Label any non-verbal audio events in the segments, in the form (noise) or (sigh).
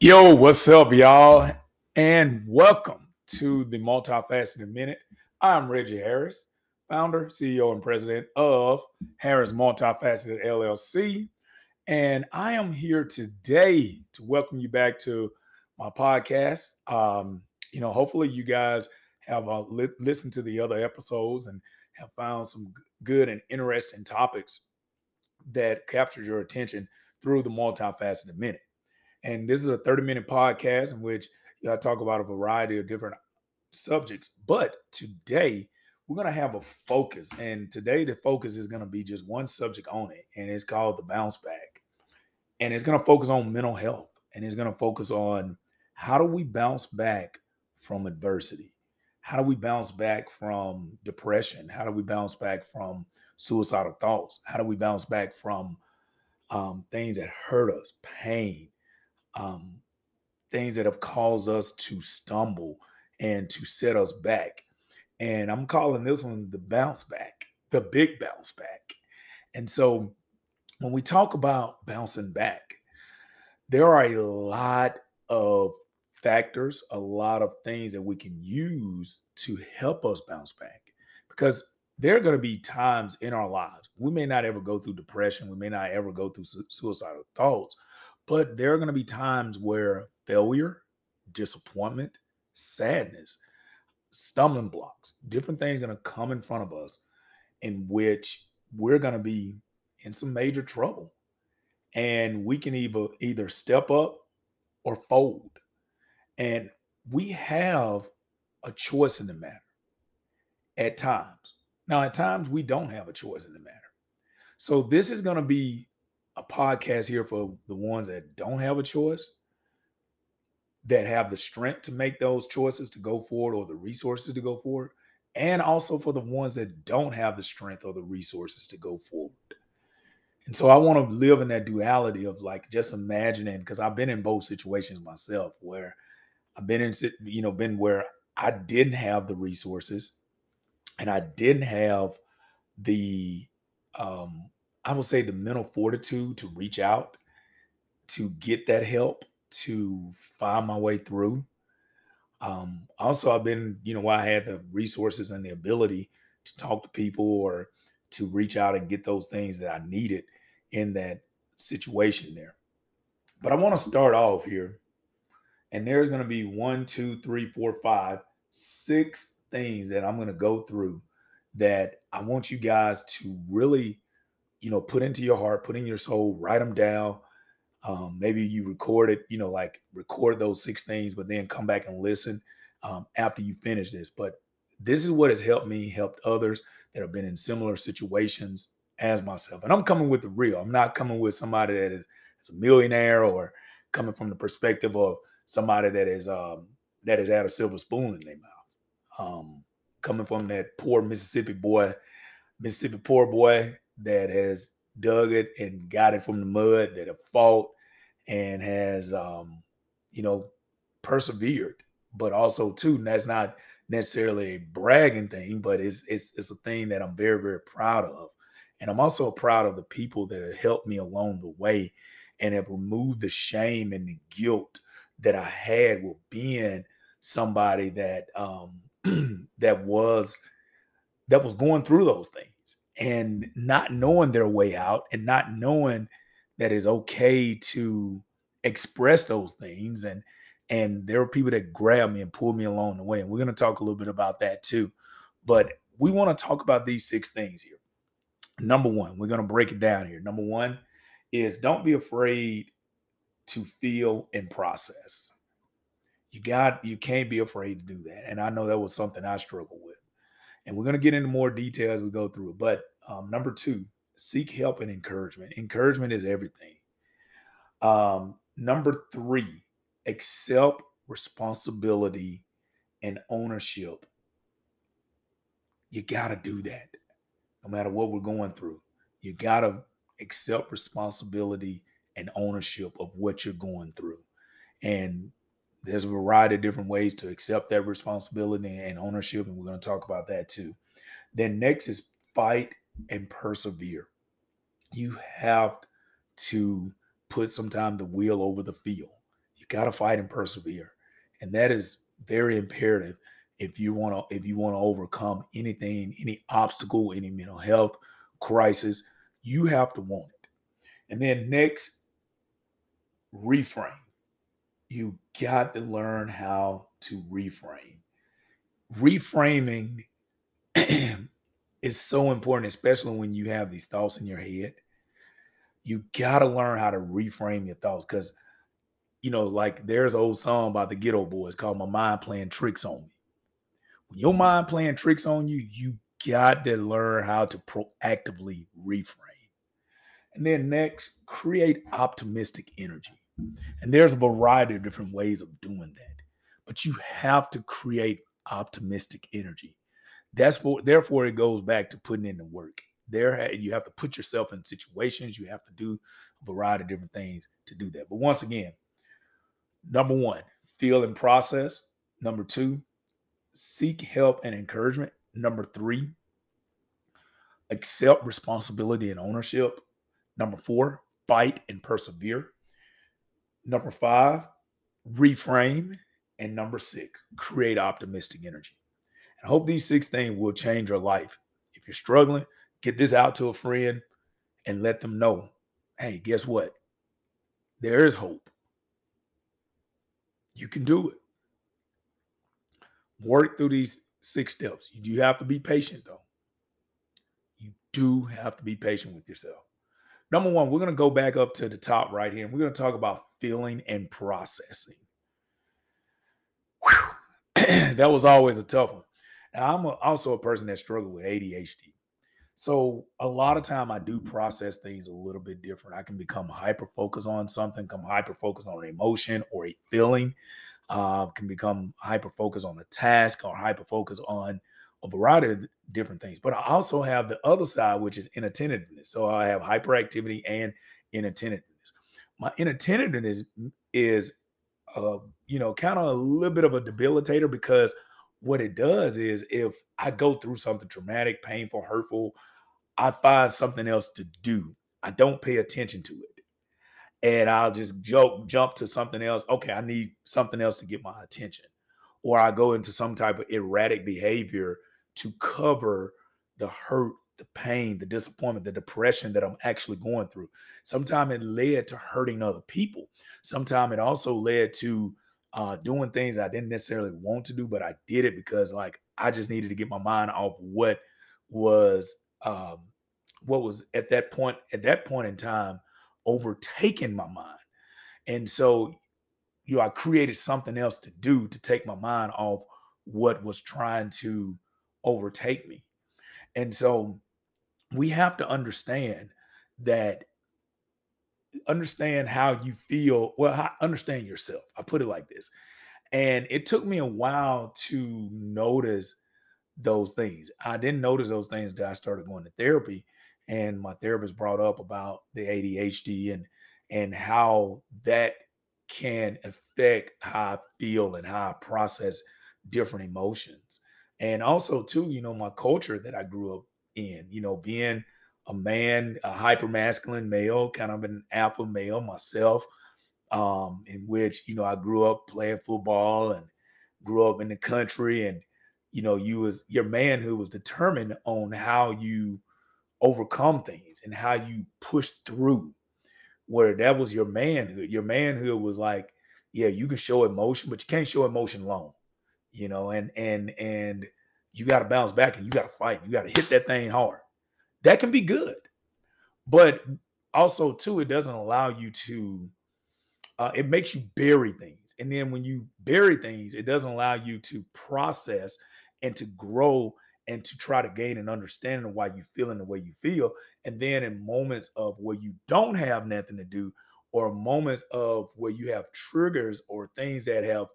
Yo, what's up, y'all? And welcome to the Multifaceted Minute. I'm Reggie Harris, founder, CEO, and president of Harris Multifaceted LLC. And I am here today to welcome you back to my podcast. Um, you know, hopefully, you guys have uh, li- listened to the other episodes and have found some good and interesting topics that captured your attention through the Multifaceted Minute. And this is a 30 minute podcast in which I talk about a variety of different subjects. But today, we're going to have a focus. And today, the focus is going to be just one subject on it. And it's called the bounce back. And it's going to focus on mental health. And it's going to focus on how do we bounce back from adversity? How do we bounce back from depression? How do we bounce back from suicidal thoughts? How do we bounce back from um, things that hurt us, pain, um, things that have caused us to stumble and to set us back. And I'm calling this one the bounce back, the big bounce back. And so when we talk about bouncing back, there are a lot of factors, a lot of things that we can use to help us bounce back because there are going to be times in our lives we may not ever go through depression, we may not ever go through suicidal thoughts, but there are going to be times where failure, disappointment, sadness, stumbling blocks, different things going to come in front of us in which we're going to be in some major trouble. And we can either either step up or fold. And we have a choice in the matter at times. Now, at times we don't have a choice in the matter. So this is going to be a podcast here for the ones that don't have a choice, that have the strength to make those choices to go forward or the resources to go forward, and also for the ones that don't have the strength or the resources to go forward. And so I want to live in that duality of like just imagining, because I've been in both situations myself where I've been in, you know, been where I didn't have the resources and I didn't have the um I would say the mental fortitude to reach out, to get that help, to find my way through. Um, also, I've been, you know, I had the resources and the ability to talk to people or to reach out and get those things that I needed in that situation there. But I want to start off here. And there's going to be one, two, three, four, five, six things that I'm going to go through that I want you guys to really you know, put into your heart, put in your soul, write them down. Um, maybe you record it, you know, like record those six things, but then come back and listen um, after you finish this. But this is what has helped me, helped others that have been in similar situations as myself. And I'm coming with the real. I'm not coming with somebody that is, is a millionaire or coming from the perspective of somebody that is um, that has a silver spoon in their mouth. Um, coming from that poor Mississippi boy, Mississippi poor boy that has dug it and got it from the mud, that have fought and has, um, you know, persevered. But also, too, that's not necessarily a bragging thing, but it's it's it's a thing that I'm very very proud of, and I'm also proud of the people that have helped me along the way and have removed the shame and the guilt that I had with being somebody that um (clears throat) that was that was going through those things and not knowing their way out and not knowing that it's okay to express those things and and there are people that grab me and pull me along the way and we're going to talk a little bit about that too. But we want to talk about these six things here. Number one we're going to break it down here. Number one is don't be afraid to feel and process. You got you can't be afraid to do that and i know that was something i struggled with and we're going to get into more detail as we go through it. But um, number two, seek help and encouragement. Encouragement is everything. Um, number three, accept responsibility and ownership. You got to do that no matter what we're going through. You got to accept responsibility and ownership of what you're going through. And there's a variety of different ways to accept that responsibility and ownership, and we're going to talk about that too. Then next is fight and persevere. You have to put some time the wheel over the field. You got to fight and persevere. And that is very imperative if you want to if you want to overcome anything, any obstacle, any mental health crisis, you have to want it. And then next, reframe. You got to learn how to reframe. Reframing (clears throat) is so important, especially when you have these thoughts in your head. You got to learn how to reframe your thoughts because, you know, like there's an old song by the Geto Boys called My Mind Playing Tricks on Me. When your mm-hmm. mind playing tricks on you, you got to learn how to proactively reframe. And then next, create optimistic energy. And there's a variety of different ways of doing that. But you have to create optimistic energy. That's for therefore it goes back to putting in the work. There you have to put yourself in situations, you have to do a variety of different things to do that. But once again, number 1, feel and process. Number 2, seek help and encouragement. Number 3, accept responsibility and ownership. Number 4, fight and persevere. Number 5, reframe. And number 6, create optimistic energy. I hope these six things will change your life. If you're struggling, get this out to a friend and let them know hey, guess what? There is hope. You can do it. Work through these six steps. You do have to be patient, though. You do have to be patient with yourself. Number one, we're going to go back up to the top right here and we're going to talk about feeling and processing. (clears throat) that was always a tough one. And I'm a, also a person that struggled with ADHD. So a lot of time I do process things a little bit different. I can become hyper focused on something, come hyper focused on an emotion or a feeling, uh, can become hyper focused on a task or hyper focused on a variety of different things. But I also have the other side, which is inattentiveness. So I have hyperactivity and inattentiveness. My inattentiveness is, uh, you know, kind of a little bit of a debilitator because – what it does is if I go through something traumatic, painful, hurtful, I find something else to do. I don't pay attention to it. And I'll just joke, jump to something else. Okay, I need something else to get my attention. Or I go into some type of erratic behavior to cover the hurt, the pain, the disappointment, the depression that I'm actually going through. Sometimes it led to hurting other people. Sometimes it also led to uh, doing things I didn't necessarily want to do, but I did it because like I just needed to get my mind off what was um, what was at that point at that point in time overtaking my mind, and so you know I created something else to do to take my mind off what was trying to overtake me, and so we have to understand that understand how you feel. Well, understand yourself. I put it like this. And it took me a while to notice those things. I didn't notice those things until I started going to therapy. And my therapist brought up about the ADHD and and how that can affect how I feel and how I process different emotions. And also, too, you know, my culture that I grew up in, you know, being a man, a hyper masculine male, kind of an alpha male myself, um, in which you know I grew up playing football and grew up in the country, and you know you was your manhood was determined on how you overcome things and how you push through. Where that was your manhood. Your manhood was like, yeah, you can show emotion, but you can't show emotion long, you know, and and and you got to bounce back and you got to fight. You got to hit that thing hard that can be good. But also, too, it doesn't allow you to, uh, it makes you bury things. And then when you bury things, it doesn't allow you to process and to grow and to try to gain an understanding of why you feel in the way you feel. And then in moments of where you don't have nothing to do, or moments of where you have triggers or things that have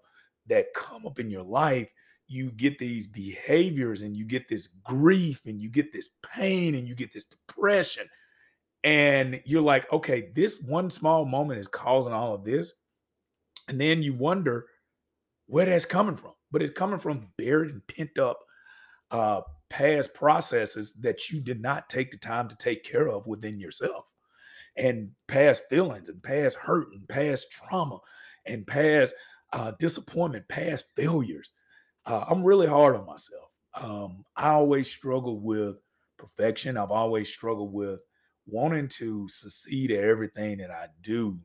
that come up in your life you get these behaviors and you get this grief and you get this pain and you get this depression. And you're like, okay, this one small moment is causing all of this. And then you wonder where that's coming from. But it's coming from buried and pent up uh, past processes that you did not take the time to take care of within yourself, and past feelings and past hurt and past trauma and past uh, disappointment, past failures. Uh, I'm really hard on myself. Um, I always struggle with perfection. I've always struggled with wanting to succeed at everything that I do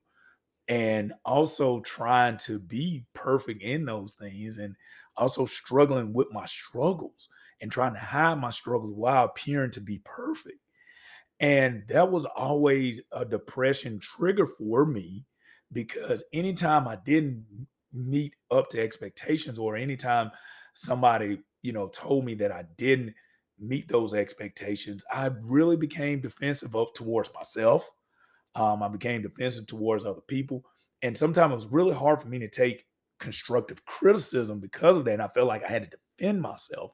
and also trying to be perfect in those things and also struggling with my struggles and trying to hide my struggles while appearing to be perfect. And that was always a depression trigger for me because anytime I didn't meet up to expectations or anytime somebody, you know, told me that I didn't meet those expectations, I really became defensive up towards myself. Um, I became defensive towards other people. And sometimes it was really hard for me to take constructive criticism because of that. And I felt like I had to defend myself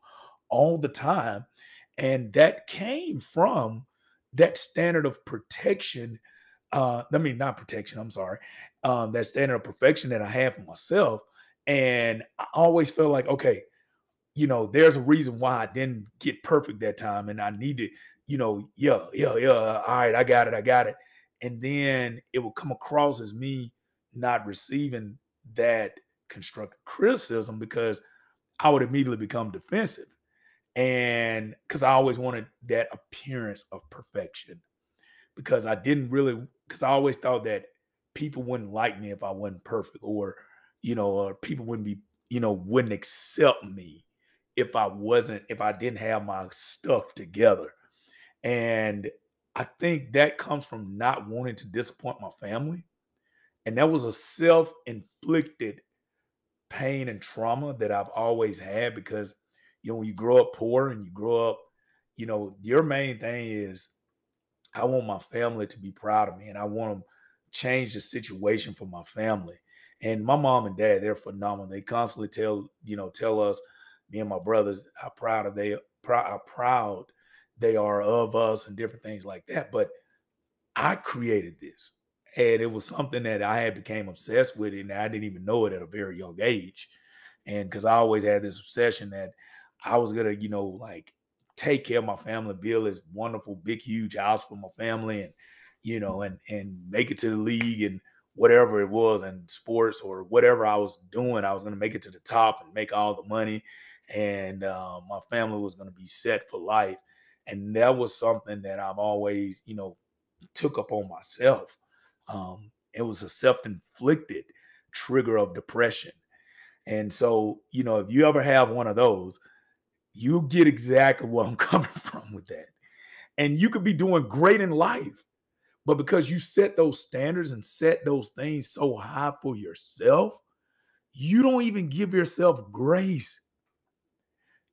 all the time. And that came from that standard of protection. Uh, I mean, not protection, I'm sorry. Um, that standard of perfection that I have for myself. And I always felt like, okay, you know, there's a reason why I didn't get perfect that time. And I need to, you know, yeah, yeah, yeah. All right, I got it, I got it. And then it would come across as me not receiving that constructive criticism because I would immediately become defensive. And because I always wanted that appearance of perfection, because I didn't really, because I always thought that people wouldn't like me if I wasn't perfect, or, you know, or people wouldn't be, you know, wouldn't accept me if I wasn't, if I didn't have my stuff together. And I think that comes from not wanting to disappoint my family. And that was a self inflicted pain and trauma that I've always had because, you know, when you grow up poor and you grow up, you know, your main thing is, I want my family to be proud of me and I want to change the situation for my family. And my mom and dad, they're phenomenal. They constantly tell, you know, tell us me and my brothers how proud of they how proud they are of us and different things like that. But I created this. And it was something that I had became obsessed with, and I didn't even know it at a very young age. And because I always had this obsession that I was gonna, you know, like take care of my family, build this wonderful, big, huge house for my family, and you know, and and make it to the league and whatever it was and sports or whatever I was doing, I was gonna make it to the top and make all the money and uh, my family was to be set for life. And that was something that I've always, you know, took up on myself. Um, it was a self-inflicted trigger of depression. And so, you know, if you ever have one of those, you get exactly where I'm (laughs) coming from with that. And you could be doing great in life, but because you set those standards and set those things so high for yourself, you don't even give yourself grace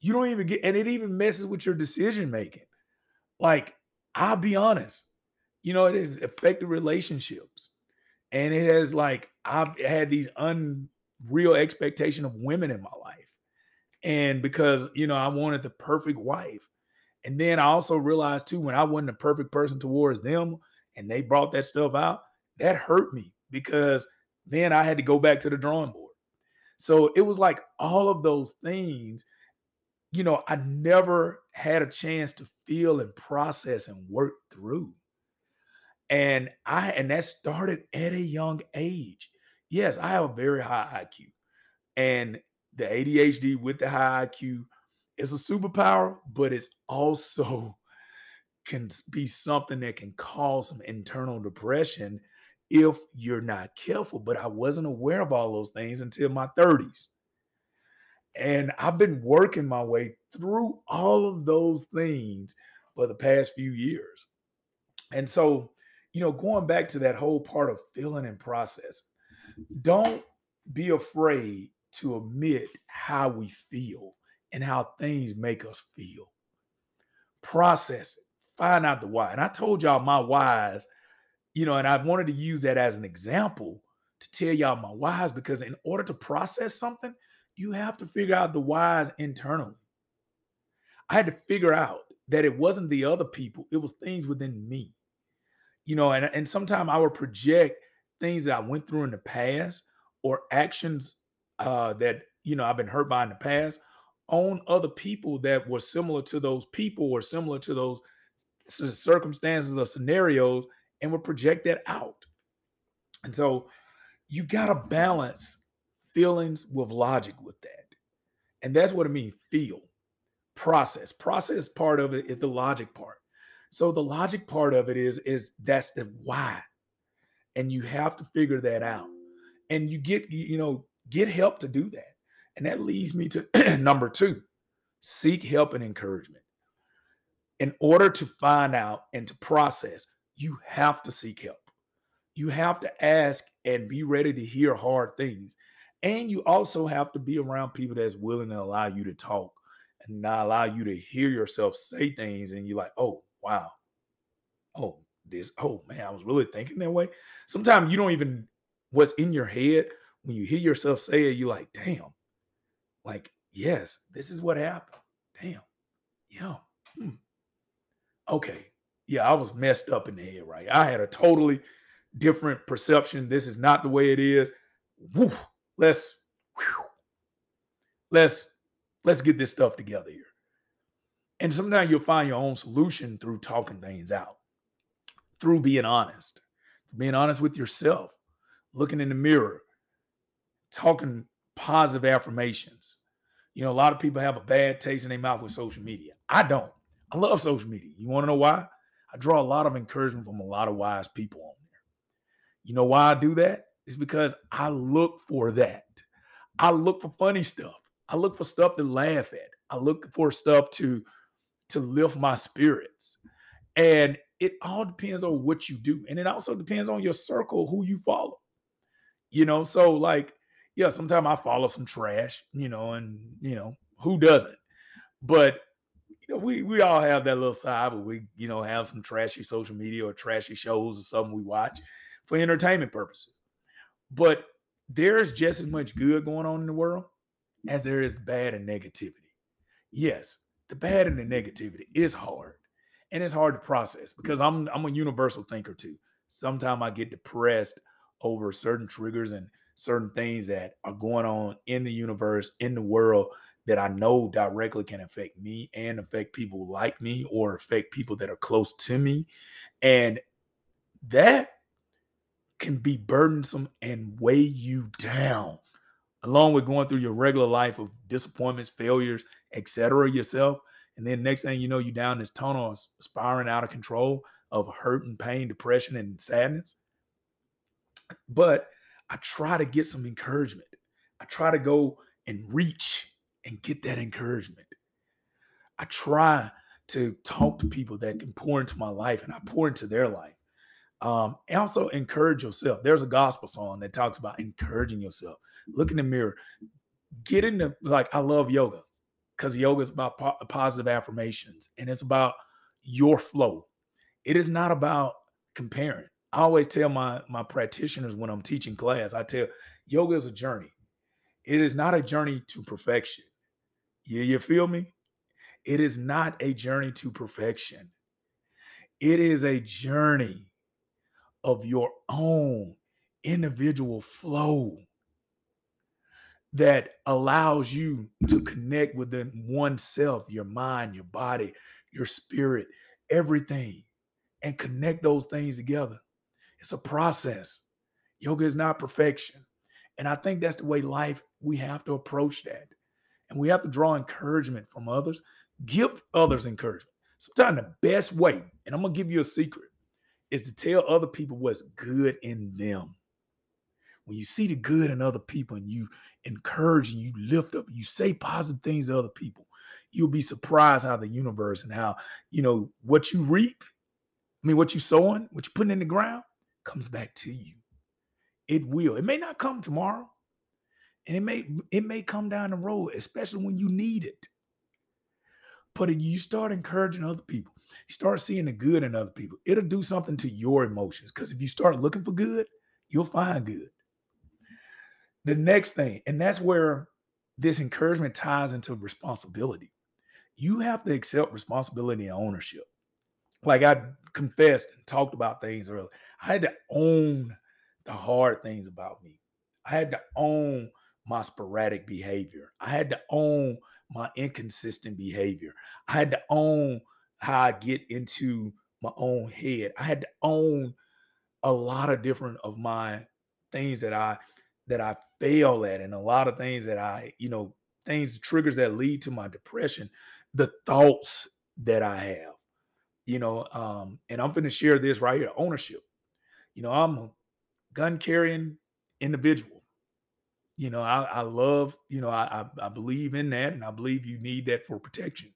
you don't even get, and it even messes with your decision making. Like, I'll be honest, you know, it has affected relationships. And it has like I've had these unreal expectation of women in my life. And because, you know, I wanted the perfect wife. And then I also realized too, when I wasn't the perfect person towards them and they brought that stuff out, that hurt me because then I had to go back to the drawing board. So it was like all of those things you know, I never had a chance to feel and process and work through. And I and that started at a young age. Yes, I have a very high IQ. And the ADHD with the high IQ is a superpower, but it's also (laughs) can be something that can cause some internal depression if you're not careful. But I wasn't aware of all those things until my 30s. And I've been working my way through all of those things for the past few years. And so, you know, going back to that whole part of feeling and process, don't be afraid to admit how we feel and how things make us feel. Process it, find out the why. And I told y'all my whys, you know, and I wanted to use that as an example to tell y'all my whys because in order to process something, you have to figure out the whys internally. I had to figure out that it wasn't the other people, it was things within me. You know, and, and sometimes I would project things that I went through in the past or actions uh, that, you know, I've been hurt by in the past on other people that were similar to those people or similar to those circumstances or scenarios and would project that out. And so you got to balance feelings with logic with that. And that's what I mean feel, process. Process part of it is the logic part. So the logic part of it is is that's the why. And you have to figure that out. And you get you know get help to do that. And that leads me to (clears throat) number 2. Seek help and encouragement. In order to find out and to process, you have to seek help. You have to ask and be ready to hear hard things. And you also have to be around people that's willing to allow you to talk and not allow you to hear yourself say things and you're like, oh, wow. Oh, this, oh man, I was really thinking that way. Sometimes you don't even what's in your head when you hear yourself say it, you're like, damn, like, yes, this is what happened. Damn. Yeah. Hmm. Okay. Yeah, I was messed up in the head, right? I had a totally different perception. This is not the way it is. Woo, let's whew, let's let's get this stuff together here. And sometimes you'll find your own solution through talking things out, through being honest, being honest with yourself, looking in the mirror, talking positive affirmations. You know, a lot of people have a bad taste in their mouth with social media. I don't. I love social media. You want to know why? I draw a lot of encouragement from a lot of wise people on there. You know why I do that? It's because I look for that. I look for funny stuff. I look for stuff to laugh at. I look for stuff to to lift my spirits. And it all depends on what you do. And it also depends on your circle, who you follow. You know, so like, yeah, sometimes I follow some trash, you know, and you know, who doesn't? But you know, we we all have that little side where we, you know, have some trashy social media or trashy shows or something we watch for entertainment purposes. But there's just as much good going on in the world as there is bad and negativity. Yes, the bad and the negativity is hard. And it's hard to process because I'm I'm a universal thinker too. Sometimes I get depressed over certain triggers and certain things that are going on in the universe, in the world that I know directly can affect me and affect people like me or affect people that are close to me. And that can be burdensome and weigh you down, along with going through your regular life of disappointments, failures, etc. yourself. And then next thing you know, you're down this tunnel spiraling out of control of hurt and pain, depression, and sadness. But I try to get some encouragement. I try to go and reach and get that encouragement. I try to talk to people that can pour into my life and I pour into their life. Um, and also encourage yourself. There's a gospel song that talks about encouraging yourself. Look in the mirror. Get in the like. I love yoga because yoga is about po- positive affirmations and it's about your flow. It is not about comparing. I always tell my my practitioners when I'm teaching class, I tell yoga is a journey. It is not a journey to perfection. Yeah, you feel me? It is not a journey to perfection. It is a journey of your own individual flow that allows you to connect within oneself, your mind, your body, your spirit, everything, and connect those things together. It's a process. Yoga is not perfection. And I think that's the way life, we have to approach that. And we have to draw encouragement from others, give others encouragement. Sometimes the best way, and I'm going to give you a secret, is to tell other people what's good in them. When you see the good in other people and you encourage and you lift up, you say positive things to other people, you'll be surprised how the universe and how, you know, what you reap, I mean, what you sowing, what you putting in the ground comes back to you. It will. It may not come tomorrow. And it may it may come down the road, especially when you need it. But you start encouraging other people, you start seeing the good in other people, it'll do something to your emotions. Because if you start looking for good, you'll find good. The next thing, and that's where this encouragement ties into responsibility. You have to accept responsibility and ownership. Like I confessed and talked about things earlier, I had to own the hard things about me. I had to own my sporadic behavior. I had to own my inconsistent behavior. I had to own how I get into my own head. I had to own a lot of different of my things that I that I fail at and a lot of things that I, you know, things triggers that lead to my depression, the thoughts that I have. You know, um, and I'm going to share this right here, ownership. You know, I'm a gun carrying individual. You know, I, I love, you know, I, I I believe in that and I believe you need that for protection.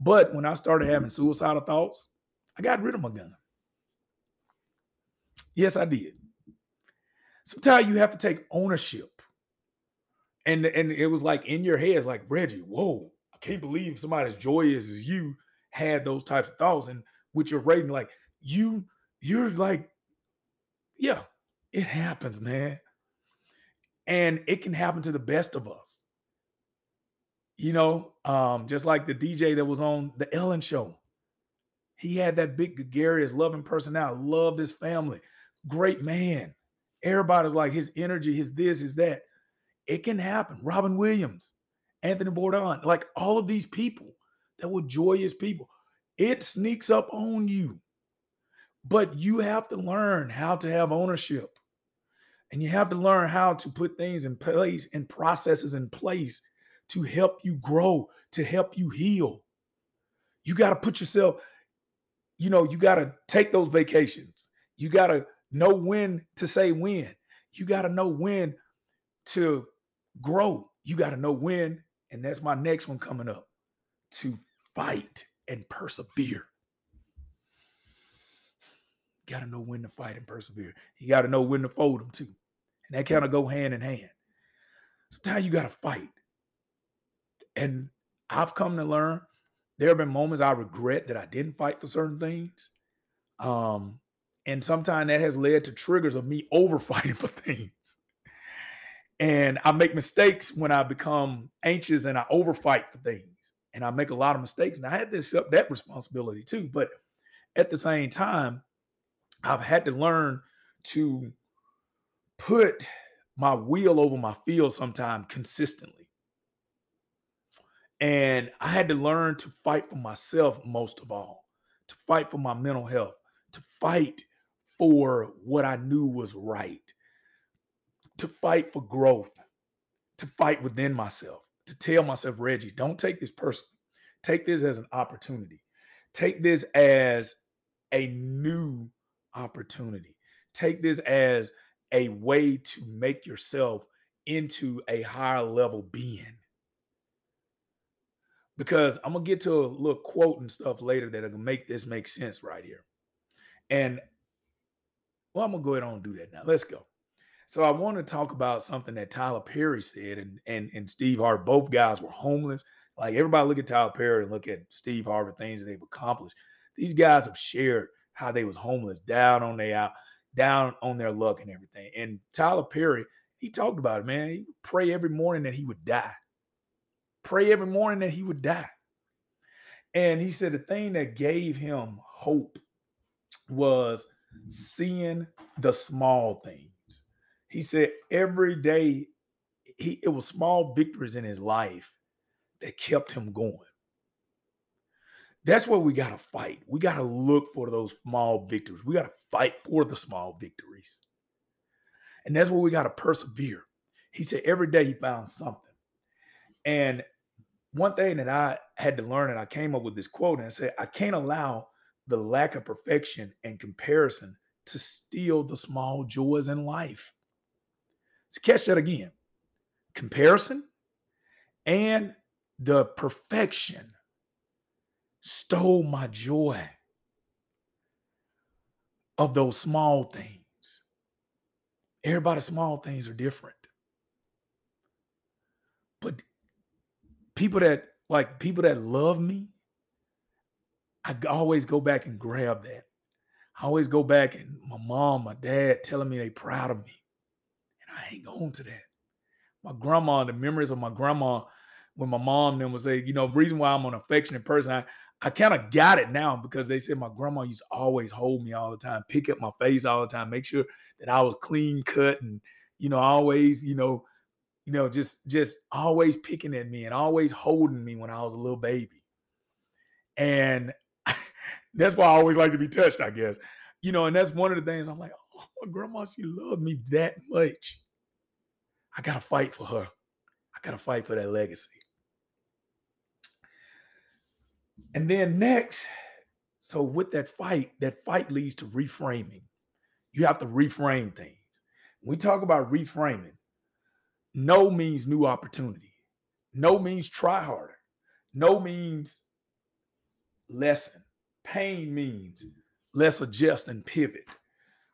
But when I started having suicidal thoughts, I got rid of my gun. Yes, I did. Sometimes you have to take ownership. And, and it was like in your head, like, Reggie, whoa, I can't believe somebody as joyous as you had those types of thoughts. And with your rating, like you, you're like, yeah, it happens, man. And it can happen to the best of us. You know, um, just like the DJ that was on the Ellen show. He had that big, gregarious, loving personality, loved his family, great man. Everybody's like his energy, his this, his that. It can happen. Robin Williams, Anthony Bourdain, like all of these people that were joyous people. It sneaks up on you. But you have to learn how to have ownership. And you have to learn how to put things in place and processes in place to help you grow, to help you heal. You got to put yourself, you know, you got to take those vacations. You got to know when to say when. You got to know when to grow. You got to know when, and that's my next one coming up, to fight and persevere. You Got to know when to fight and persevere. You got to know when to fold them too. And that kind of go hand in hand. Sometimes you got to fight. And I've come to learn there have been moments I regret that I didn't fight for certain things. Um, and sometimes that has led to triggers of me over fighting (laughs) for things. And I make mistakes when I become anxious and I overfight for things. And I make a lot of mistakes. And I had to accept that responsibility too. But at the same time, I've had to learn to put my wheel over my field sometime consistently. And I had to learn to fight for myself most of all, to fight for my mental health, to fight for what I knew was right, to fight for growth, to fight within myself, to tell myself, Reggie, don't take this personally. Take this as an opportunity. Take this as a new opportunity. Take this as a way to make yourself into a higher level being because I'm gonna get to a little quote and stuff later that'll make this make sense right here. And well, I'm gonna go ahead and do that now. Let's go. So I want to talk about something that Tyler Perry said, and and and Steve Harvey. Both guys were homeless. Like everybody look at Tyler Perry and look at Steve Harvey, things that they've accomplished. These guys have shared how they was homeless, down on their out, down on their luck and everything. And Tyler Perry, he talked about it, man. He would pray every morning that he would die pray every morning that he would die. And he said the thing that gave him hope was seeing the small things. He said every day he it was small victories in his life that kept him going. That's what we got to fight. We got to look for those small victories. We got to fight for the small victories. And that's where we got to persevere. He said every day he found something. And one thing that I had to learn, and I came up with this quote, and I said, I can't allow the lack of perfection and comparison to steal the small joys in life. So catch that again. Comparison and the perfection stole my joy of those small things. Everybody's small things are different. But people that like people that love me, I always go back and grab that. I always go back and my mom, my dad telling me they proud of me. I hang on to that. My grandma, the memories of my grandma when my mom then would say, you know, reason why I'm an affectionate person, I, I kind of got it now because they said my grandma used to always hold me all the time, pick up my face all the time, make sure that I was clean cut and, you know, always, you know, you know, just just always picking at me and always holding me when I was a little baby. And (laughs) that's why I always like to be touched, I guess. You know, and that's one of the things I'm like, oh, my grandma, she loved me that much. I gotta fight for her. I gotta fight for that legacy. And then next, so with that fight, that fight leads to reframing. You have to reframe things. When we talk about reframing, no means new opportunity. No means try harder. No means lesson. Pain means let's adjust and pivot.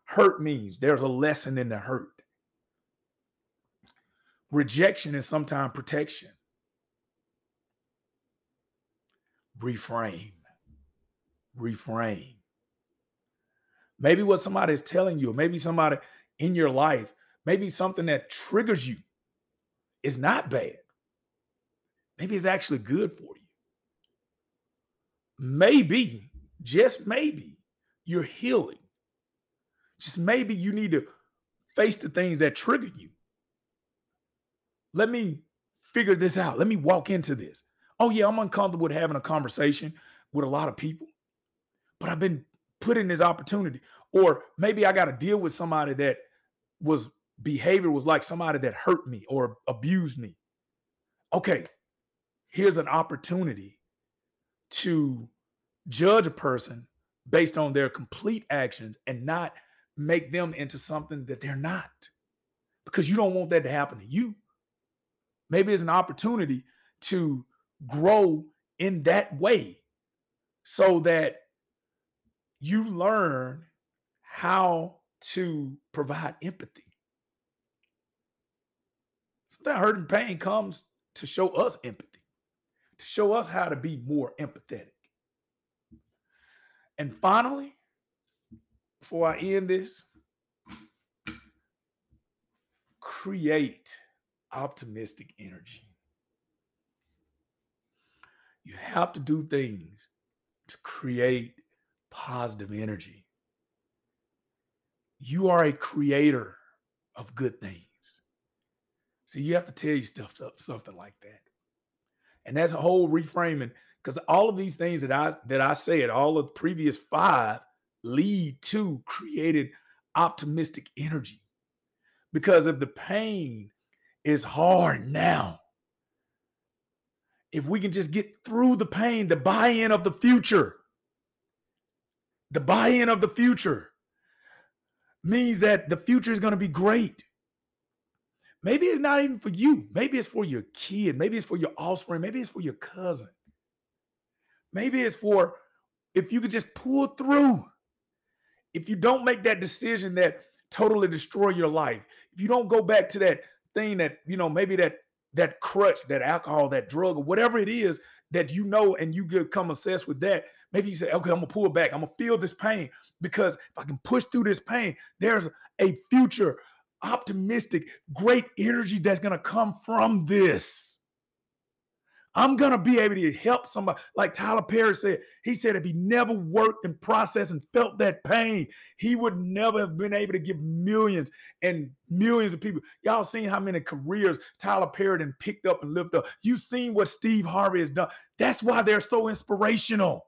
Hurt means there's a lesson in the hurt. Rejection is sometimes protection. Reframe. Reframe. Maybe what somebody is telling you, maybe somebody in your life, maybe something that triggers you is not bad. Maybe it's actually good for you. Maybe, just maybe, you're healing. Just maybe you need to face the things that trigger you. Let me figure this out. Let me walk into this. Oh, yeah, I'm uncomfortable with having a conversation with a lot of people, but I've been put in this opportunity. Or maybe I got to deal with somebody that was behavior was like somebody that hurt me or abused me. Okay, here's an opportunity to judge a person based on their complete actions and not make them into something that they're not because you don't want that to happen to you. Maybe it's an opportunity to grow in that way so that you learn how to provide empathy. Sometimes hurt and pain comes to show us empathy, to show us how to be more empathetic. And finally, before I end this, create optimistic energy. You have to do things to create positive energy. You are a creator of good things. See, you have to tell you stuff something like that. And that's a whole reframing because all of these things that I that I said, all of the previous five lead to created optimistic energy. Because if the pain is hard now, if we can just get through the pain, the buy-in of the future, the buy-in of the future means that the future is going to be great. Maybe it's not even for you. Maybe it's for your kid. Maybe it's for your offspring. Maybe it's for your cousin. Maybe it's for if you could just pull through. If you don't make that decision that totally destroy your life, if you don't go back to that thing that, you know, maybe that that crutch, that alcohol, that drug, or whatever it is that you know, and you become obsessed with that, maybe you say, okay, I'm gonna pull back. I'm gonna feel this pain because if I can push through this pain, there's a future optimistic, great energy that's to come from this. I'm to be able to help somebody. Like Tyler Perry said, he said if he never worked and processed and felt that pain, he would never have been able to give millions and millions of people. Y'all seen how many careers Tyler Perry and picked up and lifted up. You've seen what Steve Harvey has done. That's why they're so inspirational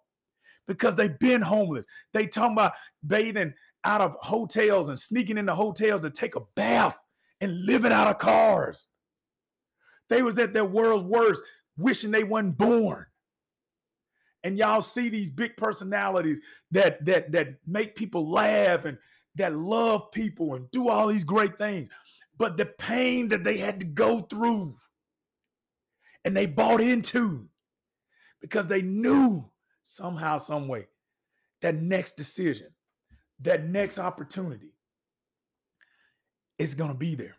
because they've been homeless. They talking about bathing out of hotels and sneaking into hotels to take a bath and living out of cars. They was at their world's worst, wishing they wasn't born. And y'all see these big personalities that that that make people laugh and that love people and do all these great things. But the pain that they had to go through and they bought into because they knew somehow, some way, that next decision that next opportunity is going to be there.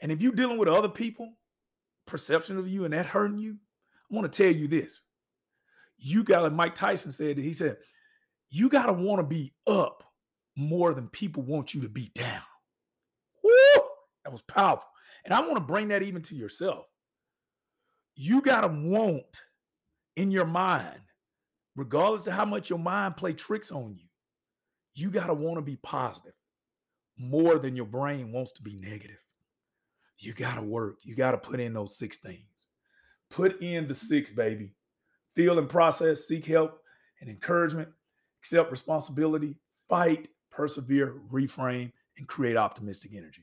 And if you're dealing with other people, perception of you and that hurting you, I want to tell you this. You got, like Mike Tyson said, he said, you got to want to be up more than people want you to be down. Woo! That was powerful. And I want to bring that even to yourself. You got to want in your mind, regardless of how much your mind play tricks on you, you got to want to be positive more than your brain wants to be negative. You got to work. You got to put in those six things. Put in the six, baby. Feel and process, seek help and encouragement, accept responsibility, fight, persevere, reframe, and create optimistic energy.